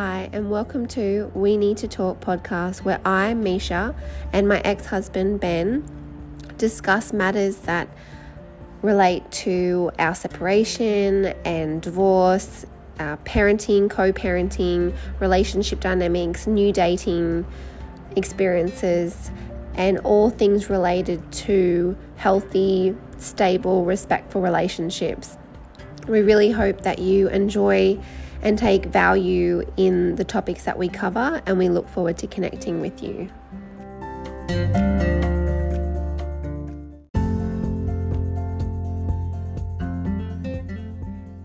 Hi, and welcome to We Need to Talk podcast, where I, Misha, and my ex husband, Ben, discuss matters that relate to our separation and divorce, parenting, co parenting, relationship dynamics, new dating experiences, and all things related to healthy, stable, respectful relationships. We really hope that you enjoy and take value in the topics that we cover, and we look forward to connecting with you.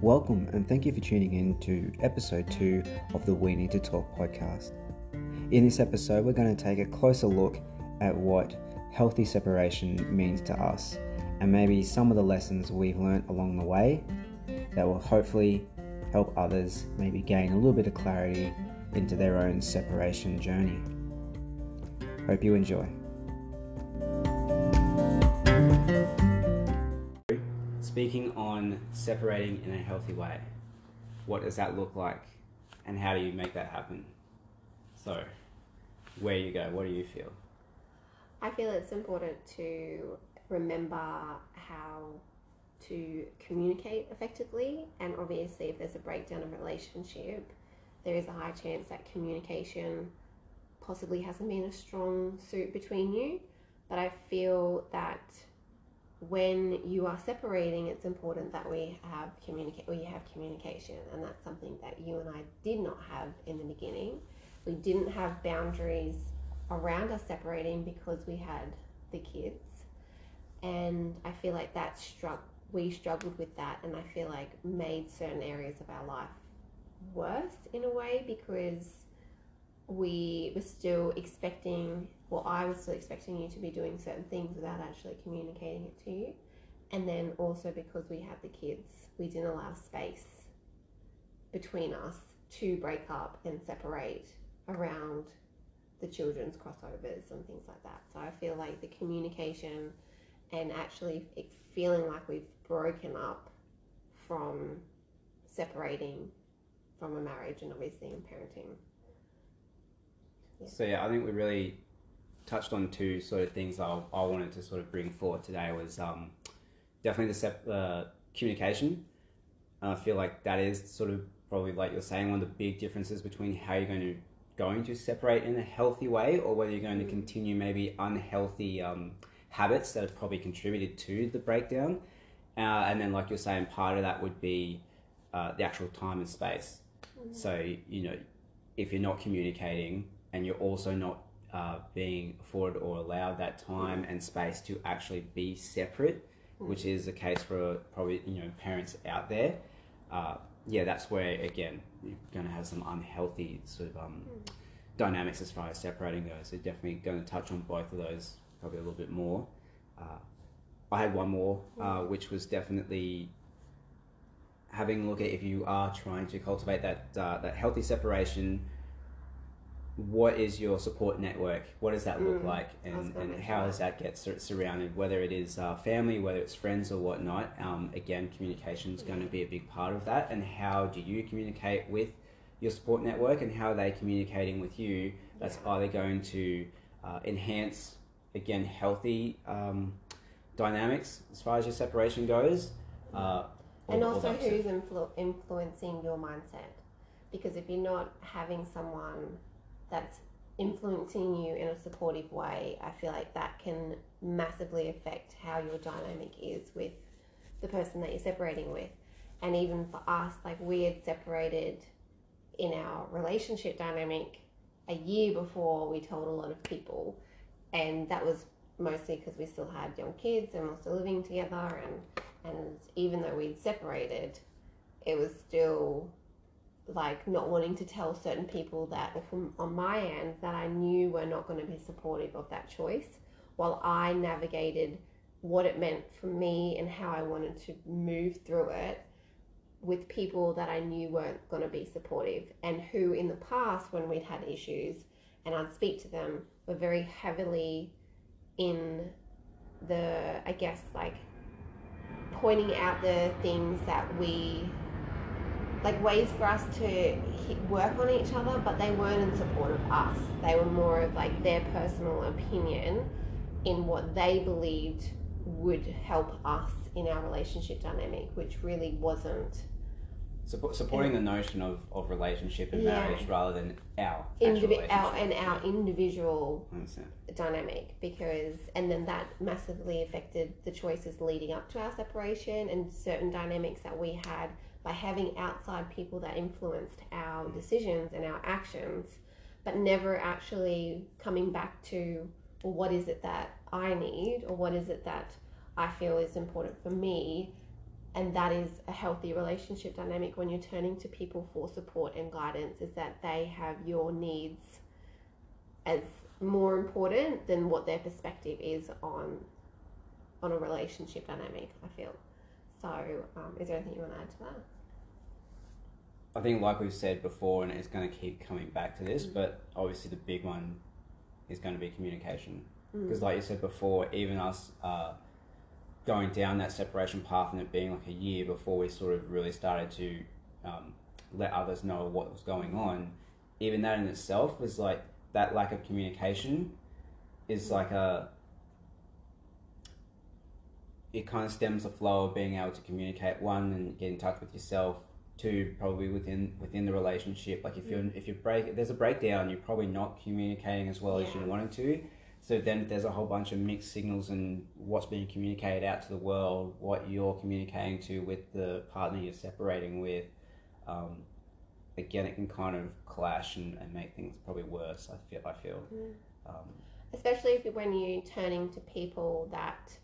Welcome, and thank you for tuning in to episode two of the We Need to Talk podcast. In this episode, we're going to take a closer look at what healthy separation means to us and maybe some of the lessons we've learned along the way that will hopefully help others maybe gain a little bit of clarity into their own separation journey. Hope you enjoy. Speaking on separating in a healthy way, what does that look like and how do you make that happen? So, where you go, what do you feel? I feel it's important to remember how to communicate effectively. And obviously, if there's a breakdown of relationship, there is a high chance that communication possibly hasn't been a strong suit between you. But I feel that when you are separating, it's important that we have communicate. We have communication, and that's something that you and I did not have in the beginning. We didn't have boundaries around us separating because we had the kids, and I feel like that struck we struggled with that and I feel like made certain areas of our life worse in a way because we were still expecting well I was still expecting you to be doing certain things without actually communicating it to you. And then also because we had the kids we didn't allow space between us to break up and separate around the children's crossovers and things like that. So I feel like the communication and actually feeling like we've broken up from separating from a marriage and obviously in parenting. Yeah. So yeah, I think we really touched on two sort of things I, I wanted to sort of bring forward today was um, definitely the sep- uh, communication. And I feel like that is sort of probably like you're saying one of the big differences between how you're going to going to separate in a healthy way or whether you're going to mm. continue maybe unhealthy um, habits that have probably contributed to the breakdown. Uh, and then, like you're saying, part of that would be uh, the actual time and space. Mm-hmm. So, you know, if you're not communicating and you're also not uh, being afforded or allowed that time mm-hmm. and space to actually be separate, mm-hmm. which is the case for probably, you know, parents out there, uh, yeah, that's where, again, you're going to have some unhealthy sort of um, mm. dynamics as far as separating goes. So, definitely going to touch on both of those probably a little bit more. Uh, I had one more, uh, which was definitely having a look at if you are trying to cultivate that uh, that healthy separation. What is your support network? What does that look mm, like, and, and how does that get sur- surrounded? Whether it is uh, family, whether it's friends or whatnot. Um, again, communication is going to be a big part of that. And how do you communicate with your support network, and how are they communicating with you? That's yeah. either going to uh, enhance again healthy um, dynamics as far as your separation goes. Uh, and also who's influ- influencing your mindset. Because if you're not having someone that's influencing you in a supportive way, I feel like that can massively affect how your dynamic is with the person that you're separating with. And even for us, like we had separated in our relationship dynamic a year before we told a lot of people and that was mostly because we still had young kids and we're still living together. And and even though we'd separated it was still like not wanting to tell certain people that from um, on my end that I knew were not going to be supportive of that choice while I navigated what it meant for me and how I wanted to move through it with people that I knew weren't going to be supportive and who in the past when we'd had issues and I'd speak to them were very heavily in the, I guess, like pointing out the things that we like ways for us to work on each other, but they weren't in support of us. They were more of like their personal opinion in what they believed would help us in our relationship dynamic, which really wasn't Support, supporting the notion of, of relationship and Yeah. marriage rather than our indivi- our and our individual dynamic because and then that massively affected the choices leading up to our separation and certain dynamics that we had by having outside people that influenced our decisions and our actions but never actually coming back to well what is it that I need or what is it that I feel is important for me and that is a healthy relationship dynamic when you're turning to people for support and guidance is that they have your needs as more important than what their perspective is on on a relationship dynamic i feel so um, is there anything you want to add to that I think, like we've said before, and it's going to keep coming back to this, Mm. but obviously the big one is going to be communication. Mm. Because, like you said before, even us uh, going down that separation path and it being like a year before we sort of really started to um, let others know what was going on, even that in itself was like that lack of communication is like a. It kind of stems the flow of being able to communicate one and get in touch with yourself. Two, probably within within the relationship. Like if you're if you break there's a breakdown, you're probably not communicating as well as you wanted to. So then there's a whole bunch of mixed signals and what's being communicated out to the world, what you're communicating to with the partner you're separating with. Um, again, it can kind of clash and, and make things probably worse. I feel. I feel. Mm. Um, especially if when you're turning to people that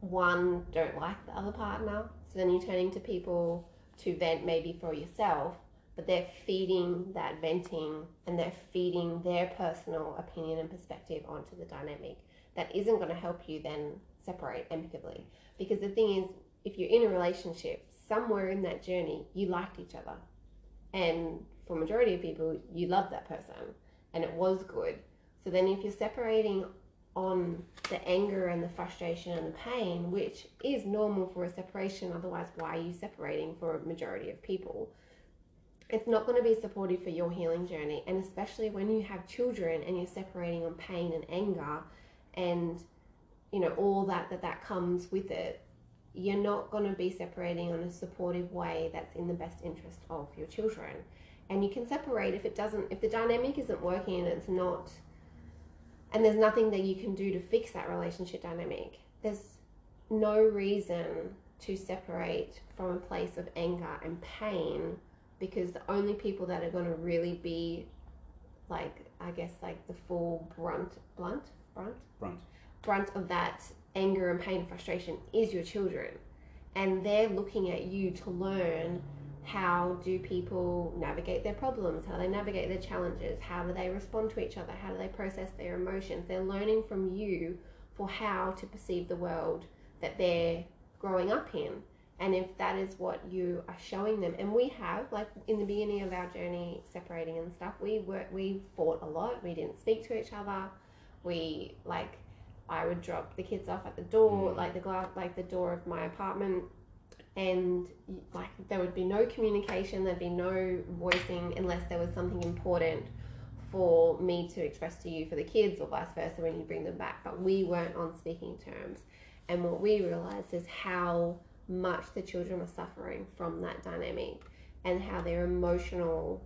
one don't like the other partner so then you're turning to people to vent maybe for yourself but they're feeding that venting and they're feeding their personal opinion and perspective onto the dynamic that isn't going to help you then separate amicably. Because the thing is if you're in a relationship somewhere in that journey you liked each other. And for majority of people you love that person and it was good. So then, if you're separating on the anger and the frustration and the pain, which is normal for a separation, otherwise, why are you separating for a majority of people? It's not going to be supportive for your healing journey, and especially when you have children and you're separating on pain and anger, and you know all that that that comes with it. You're not going to be separating on a supportive way that's in the best interest of your children, and you can separate if it doesn't, if the dynamic isn't working and it's not and there's nothing that you can do to fix that relationship dynamic. There's no reason to separate from a place of anger and pain because the only people that are going to really be like I guess like the full brunt blunt? Brunt? Brunt. brunt of that anger and pain and frustration is your children. And they're looking at you to learn how do people navigate their problems how they navigate their challenges how do they respond to each other how do they process their emotions. They're learning from you for how to perceive the world that they're growing up in and if that is what you are showing them and we have like in the beginning of our journey separating and stuff we were we fought a lot we didn't speak to each other we like I would drop the kids off at the door, Mm. like the glass, like the door of my apartment, and like there would be no communication. There'd be no voicing unless there was something important for me to express to you for the kids, or vice versa when you bring them back. But we weren't on speaking terms, and what we realized is how much the children were suffering from that dynamic, and how their emotional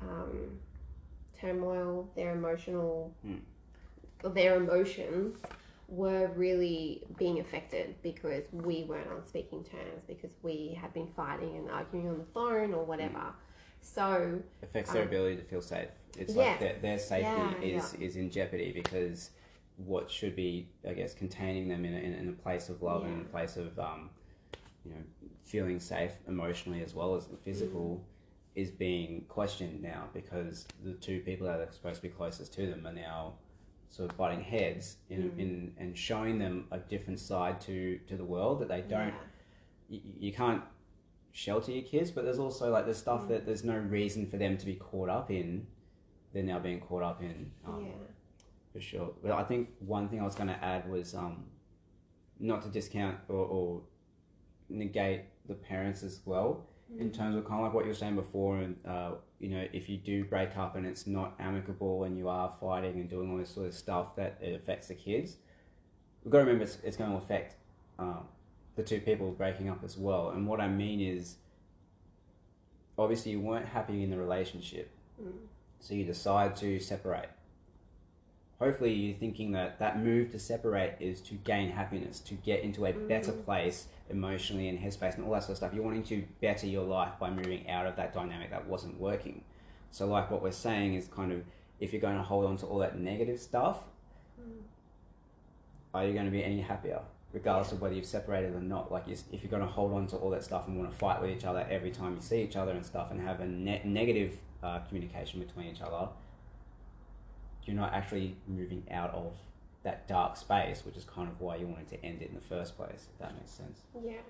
um, turmoil, their emotional Mm. their emotions were really being affected because we weren't on speaking terms because we had been fighting and arguing on the phone or whatever. So affects their Um, ability to feel safe. It's yes. like their, their safety Yeah, is is in jeopardy because what should be, I guess, containing them in a, in, a place of love and in a place of, um, you know, feeling safe emotionally as well as the physical, Mm. is being questioned now because the two people that are supposed to be closest to them are now sort of butting heads in, Mm. in and showing them a different side to to the world that they don't yeah, you, you can't shelter your kids, but there's also like there's stuff Mm. that there's no reason for them to be caught up in. They're now being caught up in, um, yeah, for sure. But I think one thing I was going to add was um, not to discount or, or negate the parents as well. In terms of kind of like what you were saying before and uh, you know if you do break up and it's not amicable and you are fighting and doing all this sort of stuff that it affects the kids we've got to remember it's, it's going to affect um, the two people breaking up as well. And what i mean is obviously you weren't happy in the relationship. Mm. so you decide to separate hopefully you're thinking that that move to separate is to gain happiness to get into a better Mhm. place emotionally and headspace and all that sort of stuff. You're wanting to better your life by moving out of that dynamic that wasn't working. So like what we're saying is kind of if you're going to hold on to all that negative stuff Mm. are you going to be any happier? Regardless of whether you've separated or not. Like if you're going to hold on to all that stuff and want to fight with each other every time you see each other and stuff and have a ne- negative uh, communication between each other you're not actually moving out of that dark space which is kind of why you wanted to end it in the first place if that makes sense Yeah.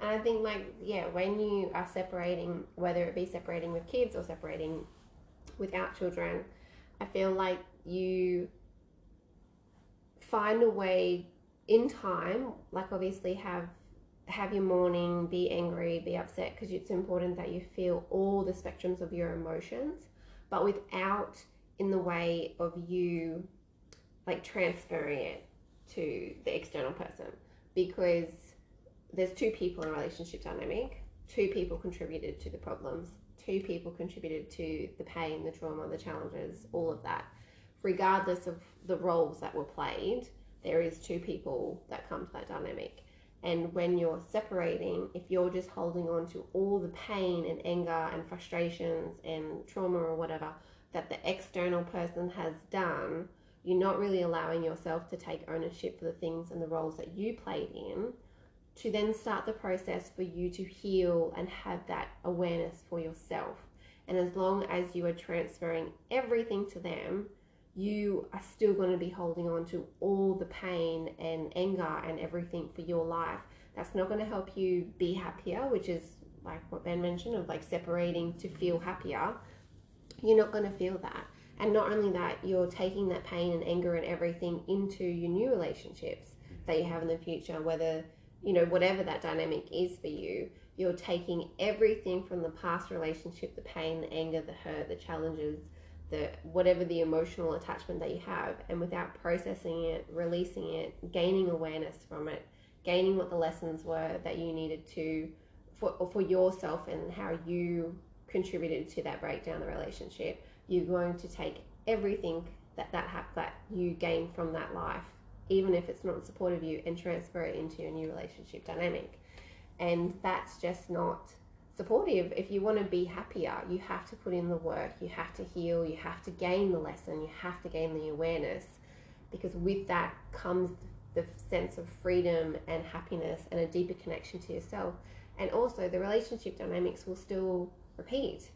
And I think, like, yeah, when you are separating, whether it be separating with kids or separating without children, I feel like you find a way in time, like, obviously, have have your mourning, be angry, be upset, because it's important that you feel all the spectrums of your emotions, but without in the way of you like transferring it to the external person because there's two people in a relationship dynamic. Two people contributed to the problems. Two people contributed to the pain, the trauma, the challenges, all of that. Regardless of the roles that were played, there is two people that come to that dynamic. And when you're separating, if you're just holding on to all the pain and anger and frustrations and trauma or whatever that the external person has done, you're not really allowing yourself to take ownership for the things and the roles that you played in to then start the process for you to heal and have that awareness for yourself. And as long as you are transferring everything to them, you are still going to be holding on to all the pain and anger and everything for your life. That's not going to help you be happier, which is like what Ben mentioned of like separating to feel happier. You're not going to feel that. And not only that, you're taking that pain and anger and everything into your new relationships that you have in the future, whether, you know, whatever that dynamic is for you, you're taking everything from the past relationship the pain, the anger, the hurt, the challenges, the whatever the emotional attachment that you have, and without processing it, releasing it, gaining awareness from it, gaining what the lessons were that you needed to for, for yourself and how you contributed to that breakdown of the relationship you're going to take everything that that hap- that you gain from that life, even if it's not supportive of you, and transfer it into your new relationship dynamic. And that's just not supportive. If you want to be happier, you have to put in the work, you have to heal, you have to gain the lesson, you have to gain the awareness, because with that comes the sense of freedom and happiness and a deeper connection to yourself. And also, the relationship dynamics will still repeat.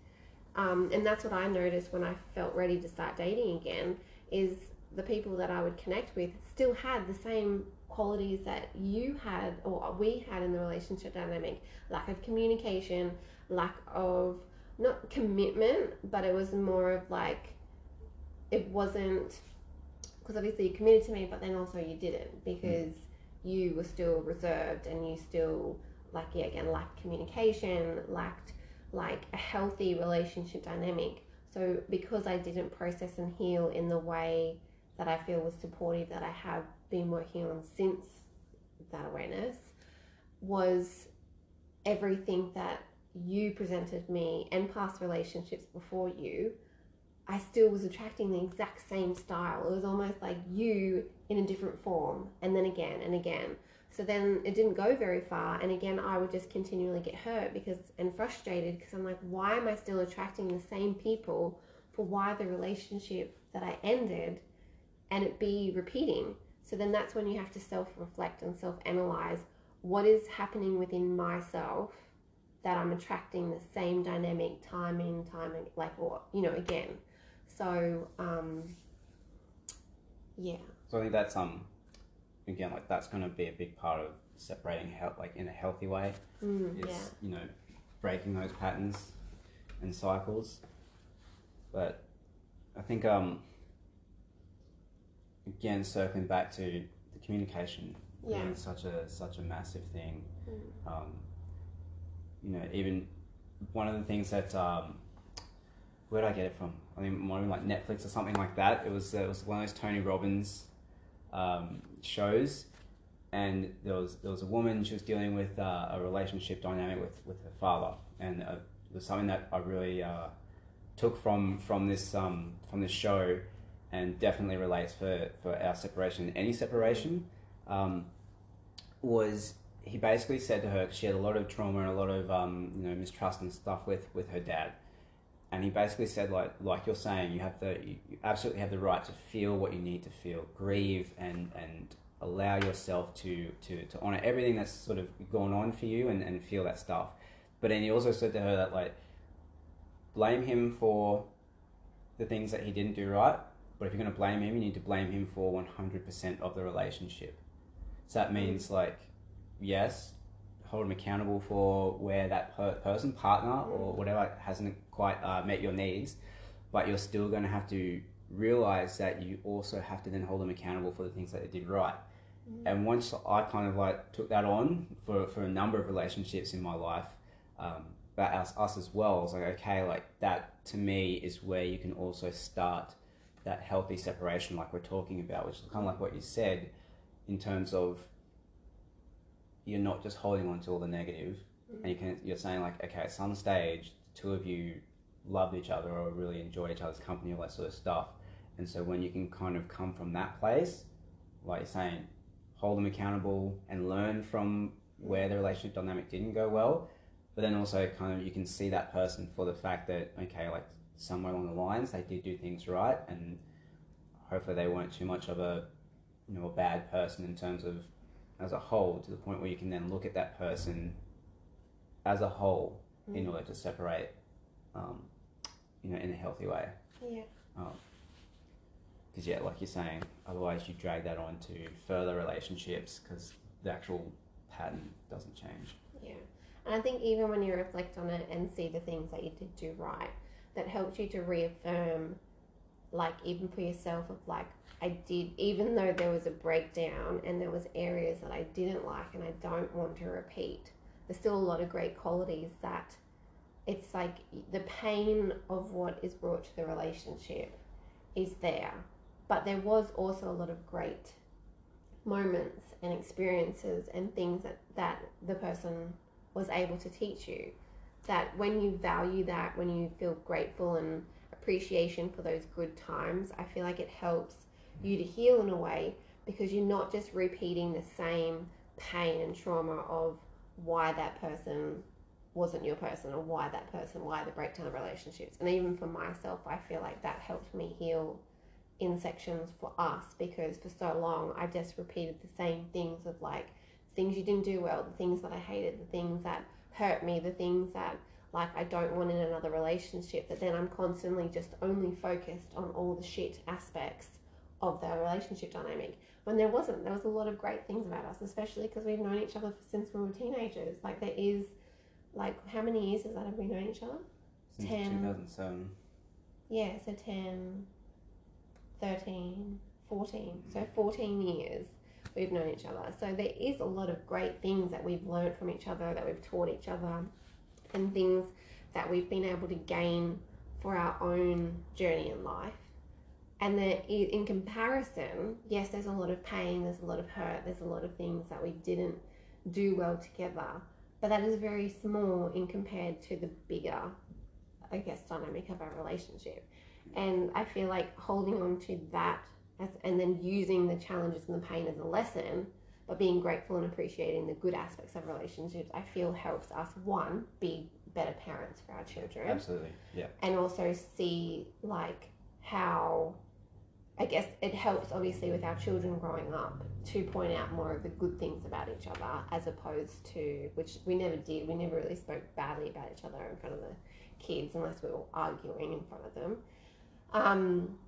Um, and that's what I noticed when I felt ready to start dating again is the people that I would connect with still had the same qualities that you had or we had in the relationship dynamic. Lack of communication lack of not commitment but it was more of like it wasn't because obviously you committed to me but then also you didn't because you were still reserved and you still like yeah again lacked communication lacked like a healthy relationship dynamic. So because I didn't process and heal in the way that I feel was supportive that I have been working on since that awareness was everything that you presented me and past relationships before you I still was attracting the exact same style. It was almost like you in a different form, and then again and again. So then it didn't go very far, and again, I would just continually get hurt because and frustrated because I'm like, why am I still attracting the same people for why the relationship that I ended and it be repeating? So then that's when you have to self reflect and self analyze what is happening within myself that I'm attracting the same dynamic time in, time in, like, or, you know, again. So, um, yeah. So I think that's um again like that's going to be a big part of separating health like in a healthy way. Mm, Is yeah. you know breaking those patterns and cycles. But I think um again circling back to the communication Yeah. being such a such a massive thing. Mm. Um, you know, even one of the things that um, where did I get it from? I think more like Netflix or something like that. It was it was one of those Tony Robbins um, shows, and there was there was a woman she was dealing with uh, a relationship dynamic with with her father, and uh, it was something that I really uh, took from from this um, from this show, and definitely relates for for our separation, any separation, um, was he basically said to her she had a lot of trauma and a lot of um, you know mistrust and stuff with with her dad and he basically said like like you're saying you have the you absolutely have the right to feel what you need to feel grieve and and allow yourself to to to honor everything that's sort of gone on for you and, and feel that stuff. But then he also said to her that like blame him for the things that he didn't do right but if you're going to blame him you need to blame him for 100% of the relationship. So that means like yes hold them accountable for where that per- person partner or whatever hasn't quite uh, met your needs but you're still going to have to realize that you also have to then hold them accountable for the things that they did right Mm. and once I kind of like took that on for, for a number of relationships in my life, um, but us, us as well, I was like, okay, like that to me is where you can also start that healthy separation, like we're talking about, which is kind of like what you said in terms of you're not just holding on to all the negative, and you can you're saying like, okay, at some stage, the two of you loved each other or really enjoy each other's company, all that sort of stuff, and so when you can kind of come from that place, like you're saying, hold them accountable and learn from where the relationship dynamic didn't go well. But then also kind of you can see that person for the fact that okay like somewhere along the lines they did do things right and hopefully they weren't too much of a you know a bad person in terms of as a whole to the point where you can then look at that person as a whole in order to separate um, you know in a healthy way Yeah. because yeah, like you're saying, otherwise you drag that on to further relationships because the actual pattern doesn't change. Yeah. And I think even when you reflect on it and see the things that you did do right, that helps you to reaffirm, like, even for yourself, of like, I did, even though there was a breakdown and there was areas that I didn't like and I don't want to repeat, there's still a lot of great qualities that it's like the pain of what is brought to the relationship is there. But there was also a lot of great moments and experiences and things that, that the person was able to teach you. That when you value that, when you feel grateful and appreciation for those good times, I feel like it helps you to heal in a way because you're not just repeating the same pain and trauma of why that person wasn't your person or why that person, why the breakdown of relationships. And even for myself, I feel like that helped me heal in sections for us because for so long I just repeated the same things of like things you didn't do well, the things that I hated, the things that hurt me, the things that like I don't want in another relationship. That then I'm constantly just only focused on all the shit aspects of the relationship dynamic. When there wasn't, there was a lot of great things about us, especially because we've known each other since we were teenagers. Like there is, like how many years has that have we known each other? Since Ten. 2007. Yeah, so 10, 13, 14. So 14 years we've known each other. So there is a lot of great things that we've learned from each other, that we've taught each other, and things that we've been able to gain for our own journey in life. And i- in comparison, yes, there's a lot of pain, there's a lot of hurt, there's a lot of things that we didn't do well together, but that is very small in compared to the bigger, I guess, dynamic of our relationship. And I feel like holding on to that as, and then using the challenges and the pain as a lesson, but being grateful and appreciating the good aspects of relationships, I feel helps us, one, be better parents for our children Absolutely. Yeah. and also see like how I guess it helps obviously with our children growing up to point out more of the good things about each other as opposed to which we never did. We never really spoke badly about each other in front of the kids unless we were arguing in front of them. Um,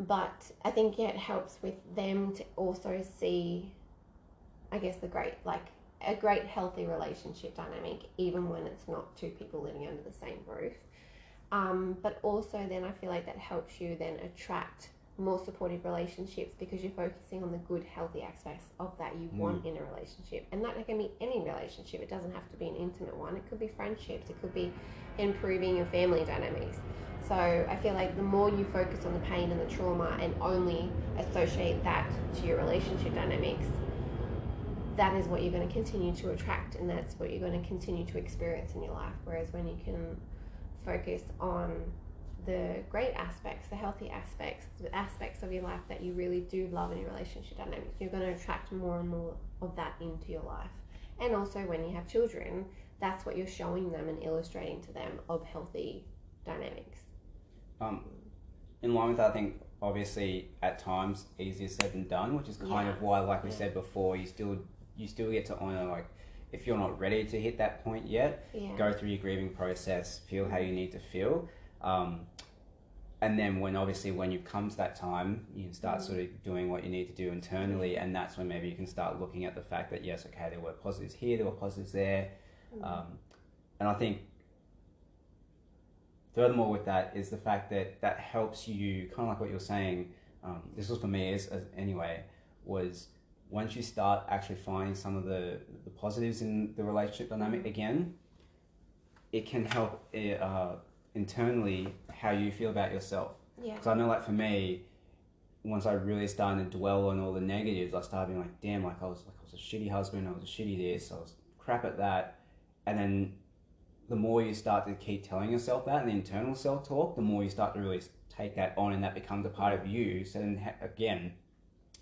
but I think yeah, it helps with them to also see, I guess the great like a great healthy relationship dynamic, even when it's not two people living under the same roof. Um, but also then I feel like that helps you then attract more supportive relationships because you're focusing on the good, healthy aspects of that you want mm. in a relationship. And that can be any relationship. It doesn't have to be an intimate one. It could be friendships. It could be improving your family dynamics. So I feel like the more you focus on the pain and the trauma and only associate that to your relationship dynamics, that is what you're going to continue to attract and that's what you're going to continue to experience in your life. Whereas when you can focus on the great aspects, the healthy aspects, the aspects of your life that you really do love in your relationship dynamics, you're going to attract more and more of that into your life. And also, when you have children, that's what you're showing them and illustrating to them of healthy dynamics. Um, in line with that, I think obviously at times easier said than done, which is kind yeah. of why, like we yeah. said before, you still you still get to honor like if you're not ready to hit that point yet, yeah. go through your grieving process, feel how you need to feel. Um, and then when obviously when you've come to that time, you can start sort of doing what you need to do internally, and that's when maybe you can start looking at the fact that yes, okay, there were positives here, there were positives there, mm. um, and I think furthermore with that is the fact that that helps you kind of like what you're saying. Um, this was for me as, as anyway was once you start actually finding some of the, the positives in the relationship dynamic again, it can help uh, internally how you feel about yourself. Yeah. Because I know, like for me, once I really started to dwell on all the negatives, I started being like, damn, like I was like I was a shitty husband, I was a shitty this, I was crap at that, and then the more you start to keep telling yourself that and the internal self talk, the more you start to really take that on, and that becomes a part of you. So then again,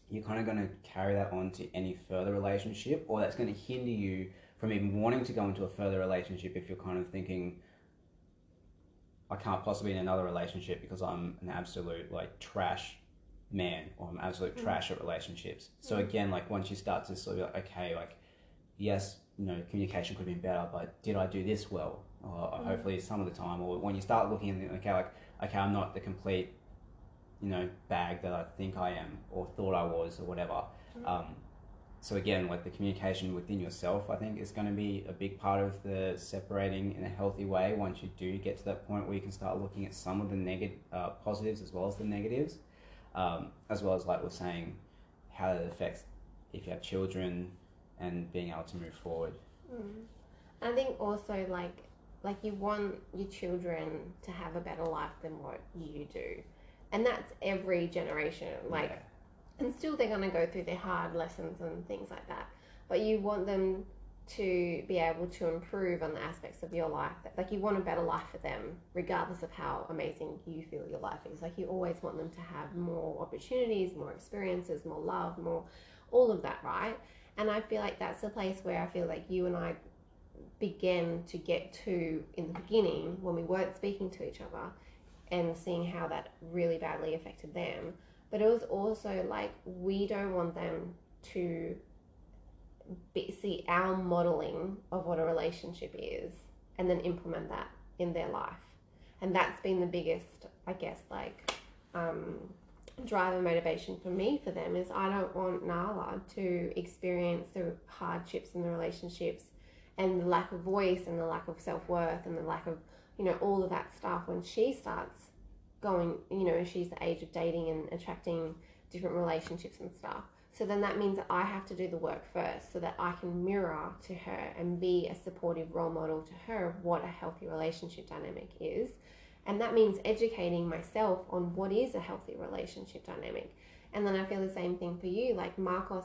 you're kind of going to carry that on to any further relationship, or that's going to hinder you from even wanting to go into a further relationship if you're kind of thinking, I can't possibly be in another relationship because I'm an absolute like trash man or I'm absolute mm. trash at relationships. So mm. again, like once you start to sort of like, okay, like yes, you know, communication could have been better, but did I do this well? Or mm. hopefully some of the time, or when you start looking at okay, like okay, I'm not the complete you know bag that I think I am or thought I was or whatever. Mm-hmm. Um, so again, like the communication within yourself, I think is going to be a big part of the separating in a healthy way. Once you do get to that point where you can start looking at some of the negative uh, positives as well as the negatives, um, as well as like we're saying, how it affects if you have children and being able to move forward. Mm. I think also like like you want your children to have a better life than what you do and that's every generation. Like, yeah. And still they're going to go through their hard lessons and things like that. But you want them to be able to improve on the aspects of your life. Like, you want a better life for them, regardless of how amazing you feel your life is. Like, you always want them to have more opportunities, more experiences, more love, more all of that, right? And I feel like that's the place where I feel like you and I began to get to in the beginning when we weren't speaking to each other and seeing how that really badly affected them. But it was also like we don't want them to be, see our modeling of what a relationship is and then implement that in their life. And that's been the biggest, I guess, like um, driver motivation for me for them is I don't want Nala to experience the hardships in the relationships and the lack of voice and the lack of self worth and the lack of you know, all of that stuff when she starts going, you know, she's the age of dating and attracting different relationships and stuff. So then that means that I have to do the work first so that I can mirror to her and be a supportive role model to her of what a healthy relationship dynamic is. And that means educating myself on what is a healthy relationship dynamic. And then I feel the same thing for you. Like Marcos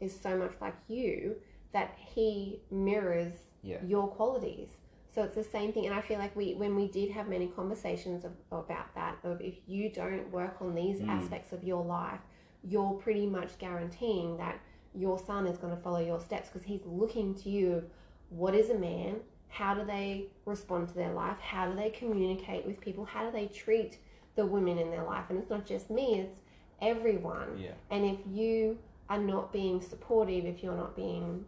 is so much like you that he mirrors yeah. your qualities. So it's the same thing, and I feel like we, when we did have many conversations of, about that, of if you don't work on these mm. aspects of your life, you're pretty much guaranteeing that your son is going to follow your steps because he's looking to you. What is a man? How do they respond to their life? How do they communicate with people? How do they treat the women in their life? And it's not just me; it's everyone. Yeah. And if you are not being supportive, if you're not being,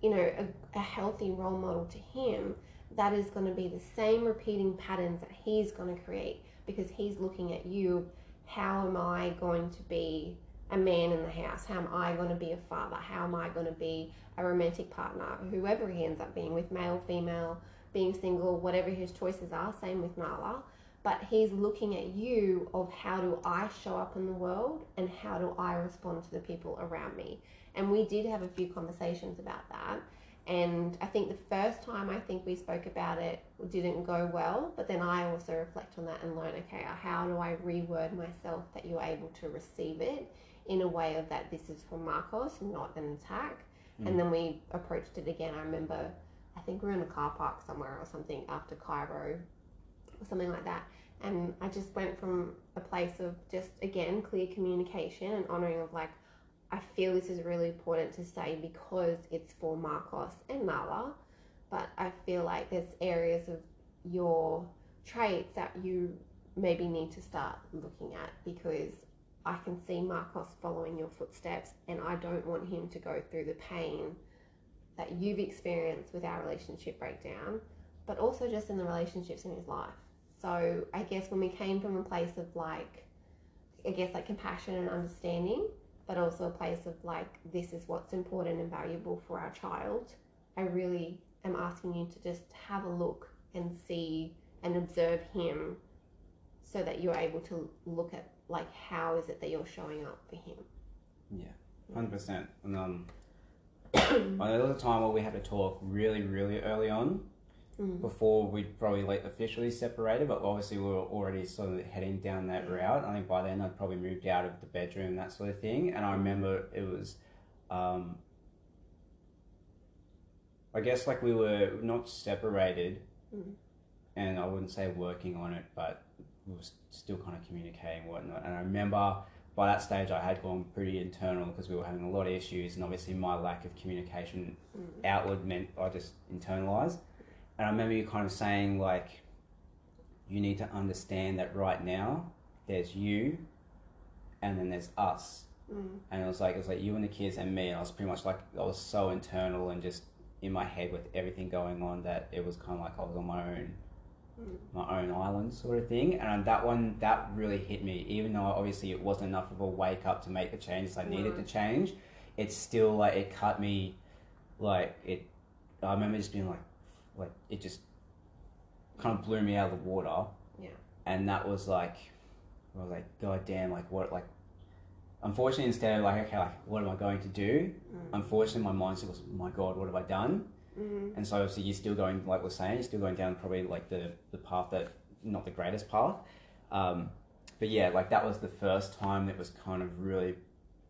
you know, a, a healthy role model to him, that is going to be the same repeating patterns that he's going to create because he's looking at you. How am I going to be a man in the house? How am I going to be a father? How am I going to be a romantic partner? Whoever he ends up being with, male, female, being single, whatever his choices are. Same with Nala. but he's looking at you of how do I show up in the world and how do I respond to the people around me. And we did have a few conversations about that. And I think the first time I think we spoke about it didn't go well, but then I also reflect on that and learn okay, how do I reword myself that you're able to receive it in a way of that this is for Marcos, not an attack. Mm. And then we approached it again. I remember, I think we were in a car park somewhere or something after Cairo or something like that. And I just went from a place of just, again, clear communication and honoring of like, I feel this is really important to say because it's for Marcos and Nala, but I feel like there's areas of your traits that you maybe need to start looking at because I can see Marcos following your footsteps and I don't want him to go through the pain that you've experienced with our relationship breakdown, but also just in the relationships in his life. So I guess when we came from a place of like, I guess like compassion and understanding, but also a place of like, this is what's important and valuable for our child, I really am asking you to just have a look and see and observe him so that you're able to look at like how is it that you're showing up for him. Yeah, hundred percent. And um, there was a time where we had to talk really, really early on mm. before we'd probably like officially separated, but obviously we were already sort of heading down that route. I think by then I'd probably moved out of the bedroom, that sort of thing. And I remember it was, um, I guess like we were not separated, mm. and I wouldn't say working on it, but we were still kind of communicating whatnot. And I remember by that stage I had gone pretty internal because we were having a lot of issues, and obviously my lack of communication mm. outward meant I just internalized. And I remember you kind of saying, like, you need to understand that right now there's you and then there's us. Mm. And it was like, it was like you and the kids and me. And I was pretty much like, I was so internal and just in my head with everything going on that it was kind of like I was on my own. Mm. My own island, sort of thing, and that one that really hit me. Even though obviously it wasn't enough of a wake up to make the changes I needed to change, it's still like it cut me, like it. I remember just being like, like it just kind of blew me out of the water. Yeah. And that was like, I was like, God damn, like what, like, unfortunately, instead of like, okay, like, what am I going to do? Mm. Unfortunately, my mindset was, my God, what have I done? Mm-hmm. And so obviously you're still going, like we're saying, you're still going down probably like the, the path that, not the greatest path. Um, but yeah, like that was the first time that was kind of really,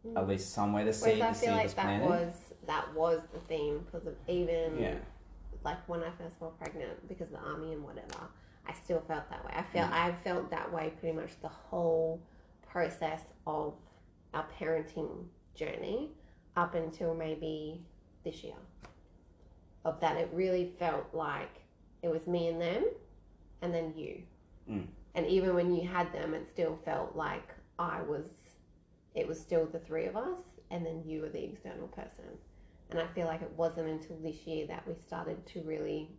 mm. at least somewhere to see. I feel like that planted. was that was the theme because of even yeah like when I first fell pregnant because of the army and whatever, I still felt that way. I felt mm. I felt that way pretty much the whole process of our parenting journey up until maybe this year. Of that, it really felt like it was me and them, and then you. Mm. And even when you had them, it still felt like I was. It was still the three of us, and then you were the external person. And I feel like it wasn't until this year that we started to really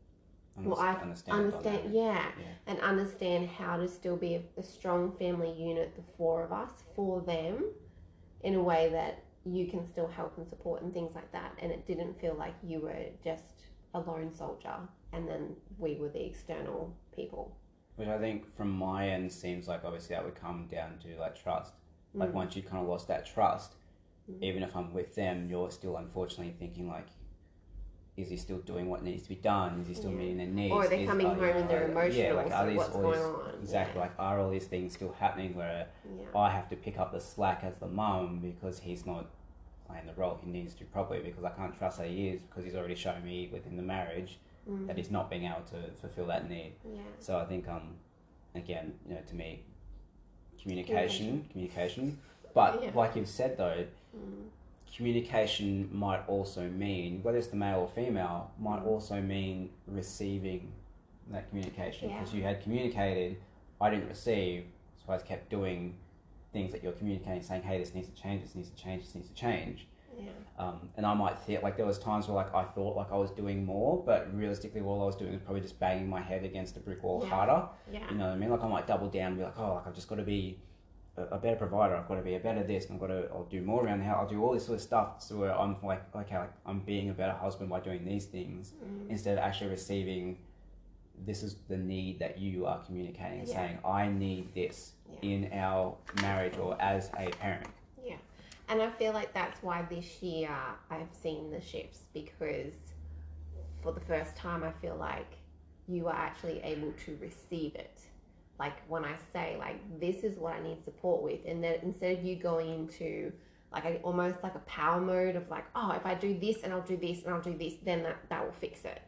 well, I understand, understand yeah, yeah, and understand how to still be a, a, strong family unit, the four of us, for them, in a way that you can still help and support and things like that. And it didn't feel like you were just a lone soldier, and then we were the external people. Which I think, from my end, seems like obviously that would come down to like trust. Like mm. once you kind of lost that trust, mm-hmm. even if I'm with them, you're still unfortunately thinking like, is he still doing what needs to be done? Is he still yeah. meeting their needs? Or are they is, coming home and they're emotional? Yeah, like are these what's all these, on? exactly yeah. like are all these things still happening where yeah. I have to pick up the slack as the mum because he's not playing the role he needs to properly because I can't trust that he is because he's already shown me within the marriage mm. that he's not being able to fulfill that need. Yeah. So I think um again you know to me communication communication, but like you've said though. Mm communication might also mean, whether it's the male or female, might mm. also mean receiving that communication. Because yeah. you had communicated, I didn't receive, so I kept doing things that you're communicating, saying, "Hey, this needs to change. This needs to change. This needs to change." Yeah. Um, and I might think like there was times where like I thought like I was doing more, but realistically, all I was doing was probably just banging my head against a brick wall yeah. harder. Yeah. You know what I mean? Like I might double down and be like, "Oh, like I've just got to be." A better provider. I've got to be a better this, I've got to. I'll do more around the house. I'll do all this sort of stuff. So where I'm like, okay, like I'm being a better husband by doing these things mm. instead of actually receiving this is the need that you are communicating, Yeah. saying, I need this Yeah. in our marriage or as a parent. Yeah. And I feel like that's why this year I've seen the shifts because for the first time I feel like you are actually able to receive it. Like when I say like this is what I need support with and then instead of you going into like a, almost like a power mode of like oh if I do this and I'll do this and I'll do this then that, that will fix it.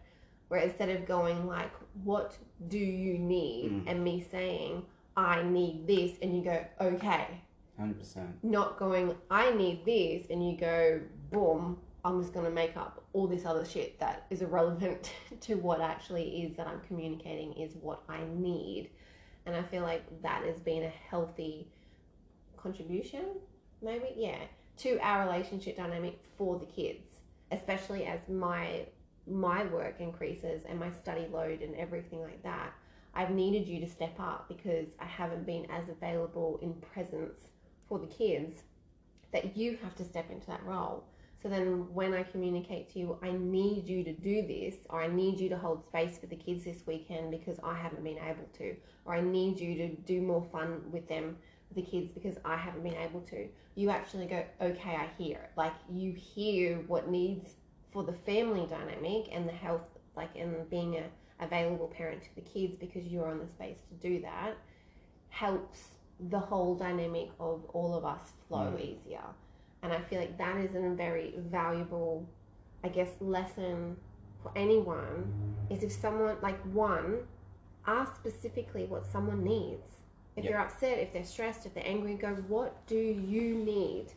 Where instead of going like what do you need Mm. and me saying I need this and you go okay 100%. not going, I need this, and you go, boom, I'm just going to make up all this other shit that is irrelevant to what actually is that I'm communicating is what I need. And I feel like that has been a healthy contribution, maybe, yeah, to our relationship dynamic for the kids, especially as my my work increases and my study load and everything like that. I've needed you to step up because I haven't been as available in presence for the kids that you have to step into that role. So then when I communicate to you, I need you to do this, or I need you to hold space for the kids this weekend because I haven't been able to, or I need you to do more fun with them, with the kids because I haven't been able to. You actually go, okay, I hear it. Like you hear what needs for the family dynamic and the health, like, and being a available parent to the kids because you're on the space to do that helps the whole dynamic of all of us flow Mm. easier. And I feel like that is a very valuable, I guess, lesson for anyone is if someone, like, one, ask specifically what someone needs. If Yep. they're upset, if they're stressed, if they're angry, go, what do you need?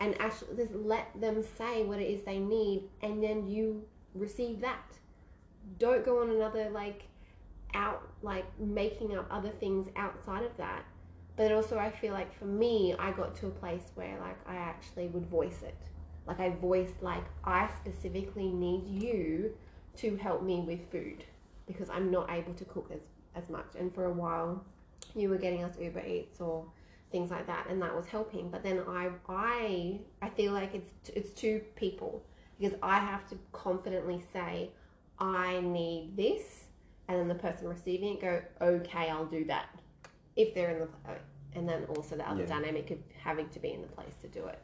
And actually, just let them say what it is they need, and then you receive that. Don't go on another, like, out, like, making up other things outside of that but also I feel like for me, I got to a place where like I actually would voice it. Like I voiced like I specifically need you to help me with food because I'm not able to cook as as much. And for a while, you were getting us Uber Eats or things like that, and that was helping. But then I I I feel like it's it's two people because I have to confidently say I need this, and then the person receiving it go okay, I'll do that if they're in the uh, and then also the other Yeah. dynamic of having to be in the place to do it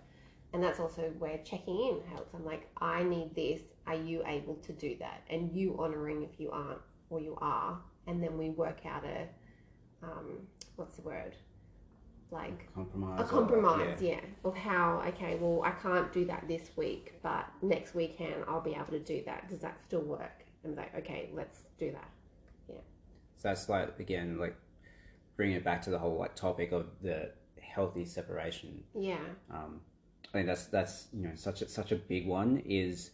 and that's also where checking in helps i'm like i need this are you able to do that and you honoring if you aren't or you are and then we work out a um, what's the word like Compromise. a or- compromise yeah. of how okay well i can't do that this week but next weekend i'll be able to do that does that still work and like okay let's do that Yeah. So that's like again like bringing it back to the whole like topic of the healthy separation. yeah Um, I think that's that's you know such a, such a big one is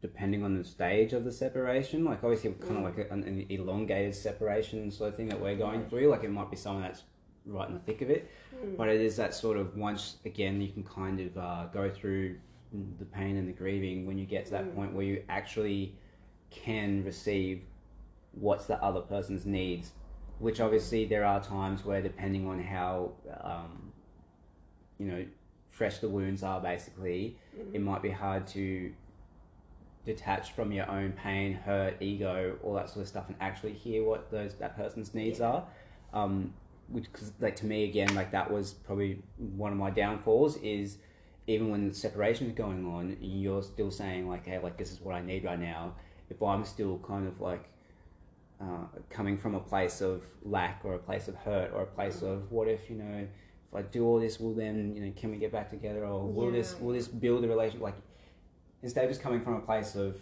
depending on the stage of the separation. Like obviously kind of like a, an, an elongated separation sort of thing that we're going through. Like it might be someone that's right in the thick of it, but it is that sort of once again you can kind of uh, go through the pain and the grieving when you get to that Mm. point where you actually can receive what's the other person's needs which obviously there are times where depending on how um, you know fresh the wounds are basically it might be hard to detach from your own pain hurt ego all that sort of stuff and actually hear what those that person's needs Yeah. are. Um, which cause, like to me again like that was probably one of my downfalls is even when the separation is going on you're still saying like hey like this is what i need right now. If i'm still kind of like uh, coming from a place of lack or a place of hurt or a place of what if you know if I do all this, will then you know can we get back together or will this will this build a relationship? Like instead of just coming from a place of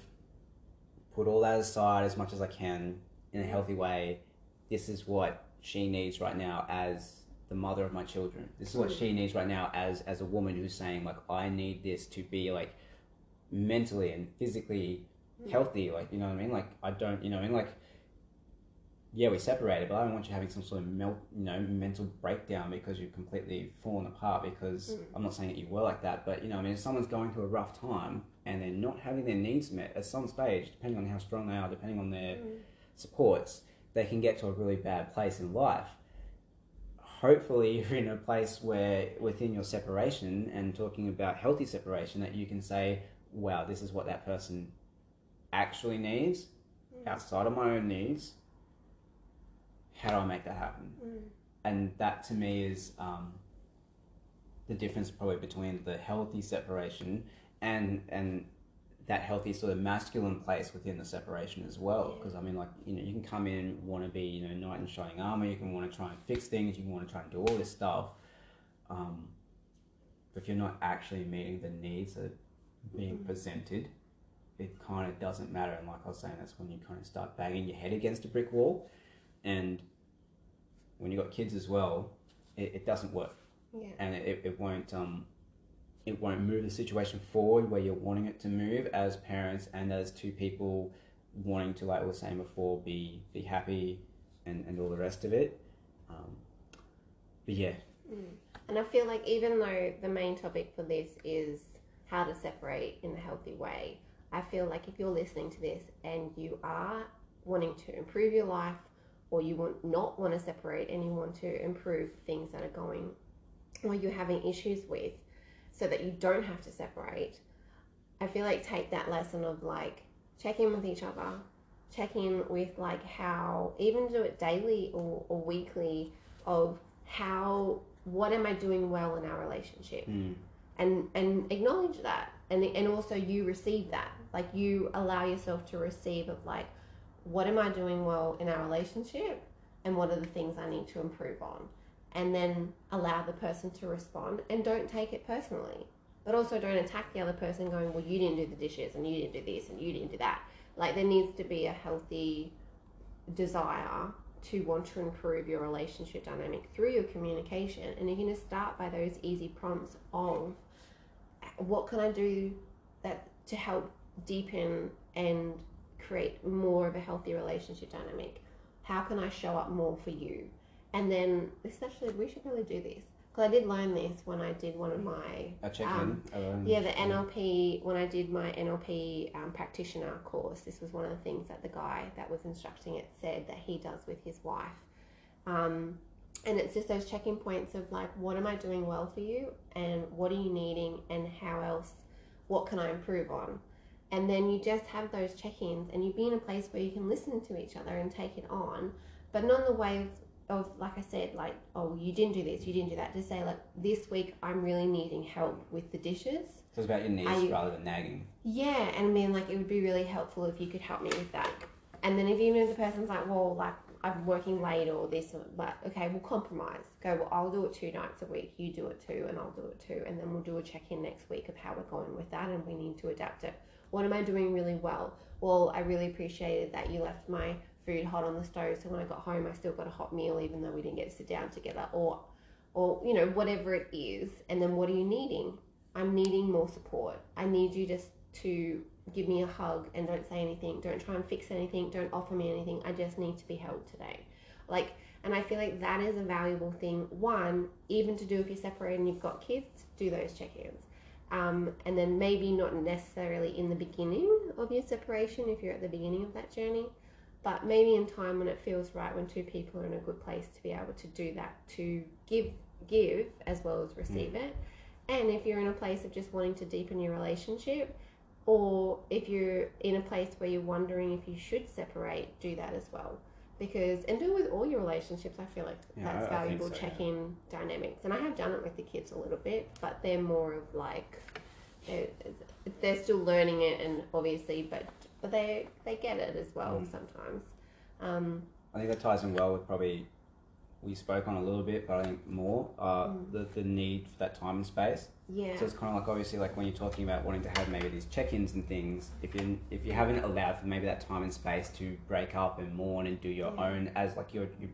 put all that aside as much as I can in a healthy way. This is what she needs right now as the mother of my children. This is what she needs right now as as a woman who's saying like I need this to be like mentally and physically healthy. Like you know what I mean? Like I don't you know I mean like yeah, we separated, but I don't want you having some sort of mel- you know mental breakdown because you've completely fallen apart. Because mm. I'm not saying that you were like that, but you know, I mean, if someone's going through a rough time and they're not having their needs met at some stage, depending on how strong they are, depending on their mm. supports, they can get to a really bad place in life. Hopefully, you're in a place where within your separation and talking about healthy separation, that you can say, "Wow, this is what that person actually needs." Mm. outside of my own needs how do I make that happen? Mm. And that to me is um, the difference probably between the healthy separation and and that healthy sort of masculine place within the separation as well. Because I mean, like you know, you can come in want to be you know knight in shining armor. You can want to try and fix things. You can want to try and do all this stuff. Um, but if you're not actually meeting the needs that are being Mhm. presented, it kind of doesn't matter. And like I was saying, that's when you kind of start banging your head against a brick wall. And when you've got kids as well, it, it doesn't work Yeah. and it, it won't um it won't move the situation forward where you're wanting it to move as parents and as two people wanting to like we were saying before be be happy and, and all the rest of it um, but yeah Mm. And I feel like even though the main topic for this is how to separate in a healthy way, I feel like if you're listening to this and you are wanting to improve your life or you want not want to separate and you want to improve things that are going or you're having issues with so that you don't have to separate, I feel like take that lesson of like check in with each other, check in with like how even do it daily or, or weekly of how what am I doing well in our relationship? Mm, and and acknowledge that and and also you receive that. Like you allow yourself to receive of like what am I doing well in our relationship and what are the things I need to improve on? And then allow the person to respond and don't take it personally. But also don't attack the other person going well you didn't do the dishes and you didn't do this and you didn't do that. Like there needs to be a healthy desire to want to improve your relationship dynamic through your communication. And you're going to start by those easy prompts of what can I do that to help deepen and create more of a healthy relationship dynamic? How can I show up more for you? And then, especially, we should really do this because I did learn this when I did one of my a check Um, in yeah, the NLP, when I did my NLP um, practitioner course, this was one of the things that the guy that was instructing it said that he does with his wife. Um, and it's just those check in points of like, what am I doing well for you? And what are you needing? And how else, what can I improve on? And then you just have those check ins and you be in a place where you can listen to each other and take it on, but not in the way of of like I said, like, oh, you didn't do this, you didn't do that. Just say like, this week I'm really needing help with the dishes. so it's about your needs you- rather than nagging Yeah, and I mean like it would be really helpful if you could help me with that. And then if even if the person's like, well, like I'm working late or this, or, but okay, we'll compromise. Go, well, I'll do it two nights a week. You do it two, and I'll do it two, and then we'll do a check in next week of how we're going with that, and we need to adapt it. What am I doing really well? Well, I really appreciated that you left my food hot on the stove, so when I got home, I still got a hot meal, even though we didn't get to sit down together, or, or you know, whatever it is. And then what are you needing? I'm needing more support. I need you just to give me a hug and don't say anything. Don't try and fix anything. Don't offer me anything. I just need to be held today. Like, and I feel like that is a valuable thing. One, even to do if you're separated and you've got kids, do those check ins. Um, and then maybe not necessarily in the beginning of your separation if you're at the beginning of that journey, but maybe in time when it feels right, when two people are in a good place to be able to do that, to give, give as well as receive it. And if you're in a place of just wanting to deepen your relationship, or if you're in a place where you're wondering if you should separate, do that as well. Because and do it with all your relationships. I feel like Yeah, that's I- I valuable so, yeah. check-in dynamics, and I have done it with the kids a little bit, but they're more of like they're, they're still learning it, and obviously, but but they they get it as well Mm. sometimes. Um, I think that ties in well with probably we spoke on a little bit, but I think more uh, Mm. the the need for that time and space. Yeah, So it's kind of like obviously like when you're talking about wanting to have maybe these check-ins and things. If you if you haven't allowed for maybe that time and space to break up and mourn and do your Yeah. own as like you're you,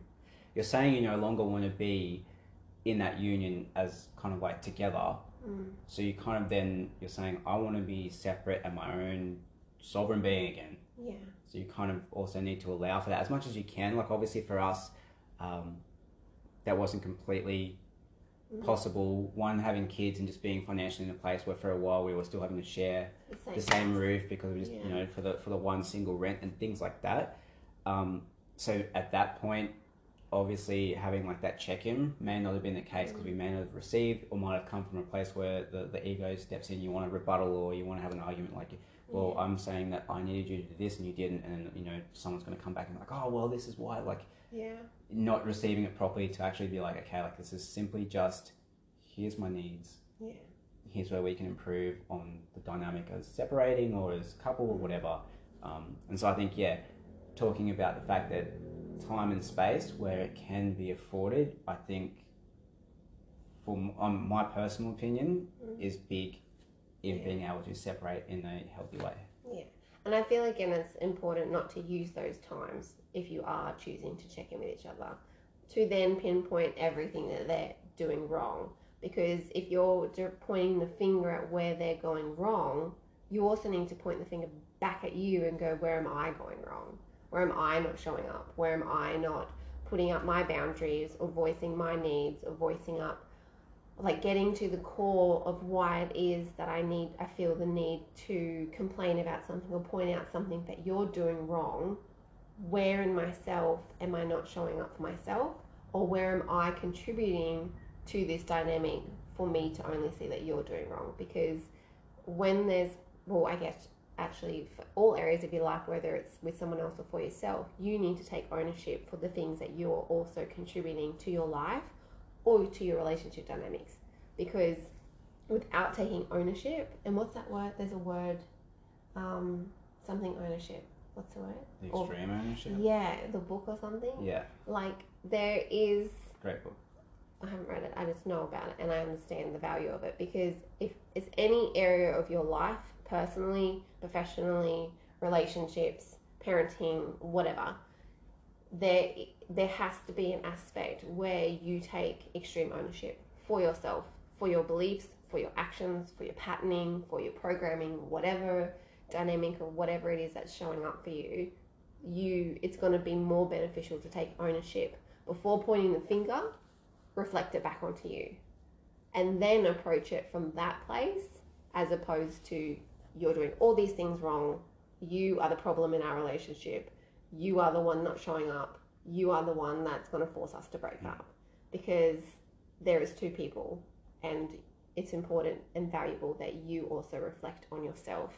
you're saying you no longer want to be in that union as kind of like together. mm, So you kind of then you're saying I want to be separate and my own sovereign being again. yeah, So you kind of also need to allow for that as much as you can. Like obviously for us, um, that wasn't completely. Possible. One having kids and just being financially in a place where for a while we were still having to share the the same roof because we just you know for the for the one single rent and things like that. Um, so at that point, obviously having like that check in may not have been the case because we may not have received or might have come from a place where the, the ego steps in. You want to rebuttal or you want to have an argument like well, Yeah. I'm saying that I needed you to do this and you didn't, and you know, someone's going to come back and be like, oh, well, this is why, like, Yeah. not receiving it properly to actually be like, okay, like, this is simply just, here's my needs, Yeah. here's where we can improve on the dynamic as separating or as couple or whatever. Um, and so I think, yeah, talking about the fact that time and space where it can be afforded, I think, for um, my personal opinion, Mm. is big in Yeah. being able to separate in a healthy way. Yeah, and I feel again it's important not to use those times if you are choosing to check in with each other to then pinpoint everything that they're doing wrong. Because if you're pointing the finger at where they're going wrong, you also need to point the finger back at you and go, where am I going wrong? Where am I not showing up? Where am I not putting up my boundaries or voicing my needs or voicing up like getting to the core of why it is that I need I feel the need to complain about something or point out something that you're doing wrong? Where in myself am I not showing up for myself? Or where am I contributing to this dynamic for me to only see that you're doing wrong? Because when there's well I guess actually for all areas of your life whether it's with someone else or for yourself you need to take ownership for the things that you're also contributing to your life or to your relationship dynamics. Because without taking ownership and what's that word? There's a word um, something ownership. What's the word? The Or- extreme ownership. yeah the book or something? Yeah, like there is great book. I haven't read it. I just know about it and I understand the value of it. Because if it's any area of your life, personally, professionally, relationships, parenting, whatever, there there has to be an aspect where you take extreme ownership for yourself, for your beliefs, for your actions, for your patterning, for your programming, whatever dynamic or whatever it is that's showing up for you. You it's going to be more beneficial to take ownership before pointing the finger reflect it back onto you and then approach it from that place as opposed to you're doing all these things wrong. You are the problem in our relationship. You are the one not showing up. You are the one that's going to force us to break hmm. up. Because there is two people and it's important and valuable that you also reflect on yourself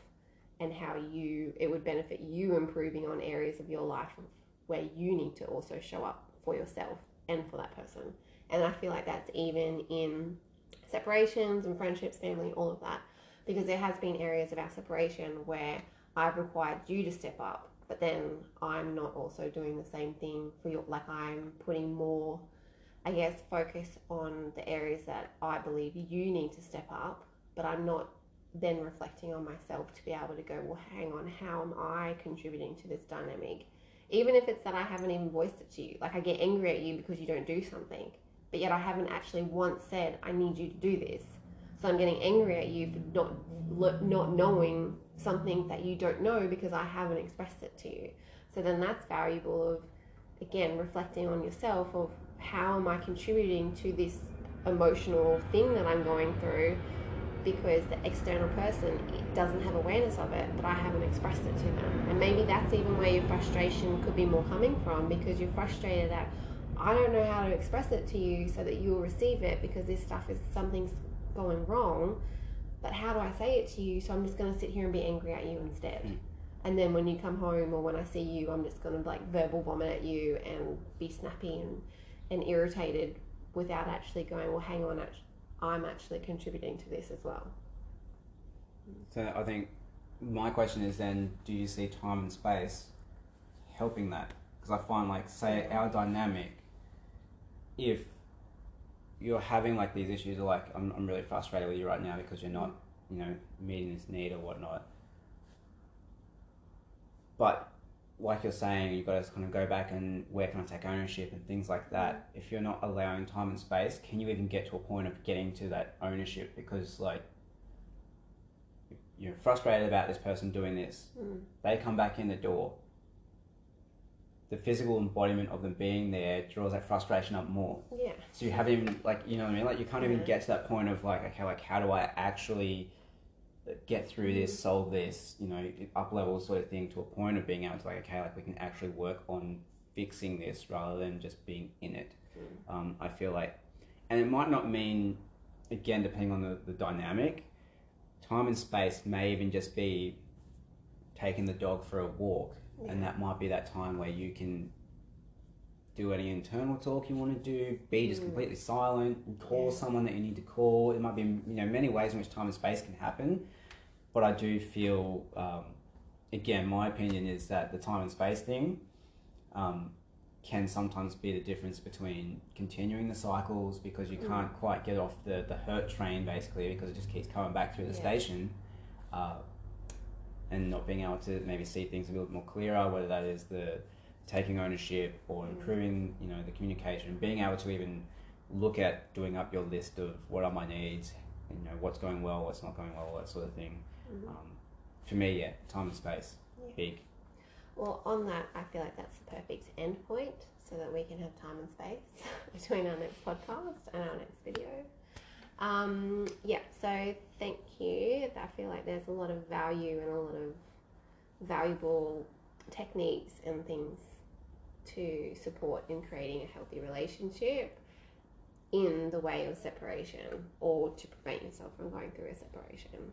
and how you it would benefit you improving on areas of your life where you need to also show up for yourself and for that person. And I feel like that's even in separations and friendships, family, all of that. Because there has been areas of our separation where I've required you to step up, but then I'm not also doing the same thing for you. Like I'm putting more, I guess, focus on the areas that I believe you need to step up, but I'm not then reflecting on myself to be able to go, well, hang on, how am I contributing to this dynamic? Even if it's that I haven't even voiced it to you. Like I get angry at you because you don't do something but yet I haven't actually once said I need you to do this. So I'm getting angry at you for not not knowing something that you don't know because I haven't expressed it to you. So then that's valuable of again reflecting on yourself of how am I contributing to this emotional thing that I'm going through because the external person doesn't have awareness of it, but I haven't expressed it to them. And maybe that's even where your frustration could be more coming from because you're frustrated that I don't know how to express it to you so that you'll receive it because this stuff is something's going wrong. But how do I say it to you? So I'm just going to sit here and be angry at you instead. Mm. And then when you come home or when I see you, I'm just going to like verbal vomit at you and be snappy and, and irritated without actually going, well, hang on, I'm actually contributing to this as well. So I think my question is then, do you see time and space helping that? Because I find like, say, our dynamic, if you're having like these issues, of like I'm, I'm really frustrated with you right now because you're not, you know, meeting this need or whatnot. But like you're saying, you've got to kind of go back and where can I take ownership and things like that. If you're not allowing time and space, can you even get to a point of getting to that ownership? Because like you're frustrated about this person doing this, Mm. they come back in the door. The physical embodiment of them being there draws that frustration up more. Yeah. So you haven't even like you know what I mean. Like you can't even get to that point of like okay, like how do I actually uh, get through this, mm-hmm. solve this, you know, up level sort of thing to a point of being able to like okay, like we can actually work on fixing this rather than just being in it. Mm-hmm. Um, I feel like, and it might not mean again depending on the, the dynamic. Time and space may even just be taking the dog for a walk, Yeah. and that might be that time where you can do any internal talk you want to do, be just Mm. completely silent, call Yeah. someone that you need to call. It might be you know many ways in which time and space can happen, but I do feel, um, again, my opinion is that the time and space thing. Um, can sometimes be the difference between continuing the cycles because you Mm. can't quite get off the, the hurt train basically because it just keeps coming back through the Yeah. station uh, and not being able to maybe see things a little bit more clearer whether that is the taking ownership or Mm. improving you know the communication being able to even look at doing up your list of what are my needs you know what's going well what's not going well that sort of thing Mhm. um, for me yeah time and space Yeah. big Well, on that, I feel like that's the perfect end point so that we can have time and space between our next podcast and our next video. Um, yeah, so thank you. I feel like there's a lot of value and a lot of valuable techniques and things to support in creating a healthy relationship in the way of separation or to prevent yourself from going through a separation.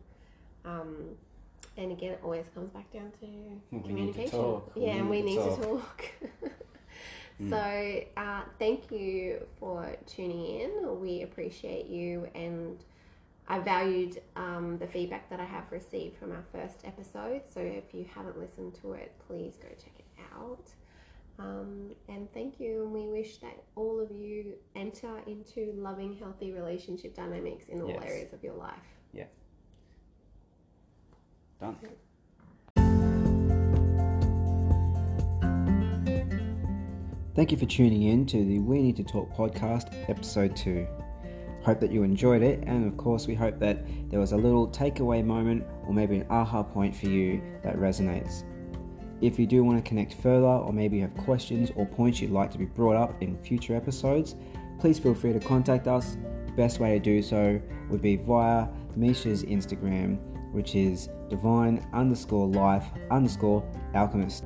Um, and again, it always comes back down to We need to communication. talk. We Yeah, and we need need to to talk. Mm. So, uh, thank you for tuning in. We appreciate you, and I valued um, the feedback that I have received from our first episode. So, if you haven't listened to it, please go check it out. Um, and thank you, and we wish that all of you enter into loving, healthy relationship dynamics in all Yes. areas of your life. done Thank you for tuning in to the We Need to Talk podcast, episode 2. Hope that you enjoyed it, and of course, we hope that there was a little takeaway moment or maybe an aha point for you that resonates. If you do want to connect further, or maybe you have questions or points you'd like to be brought up in future episodes, please feel free to contact us. Best way to do so would be via Misha's Instagram, which is divine underscore life underscore alchemist.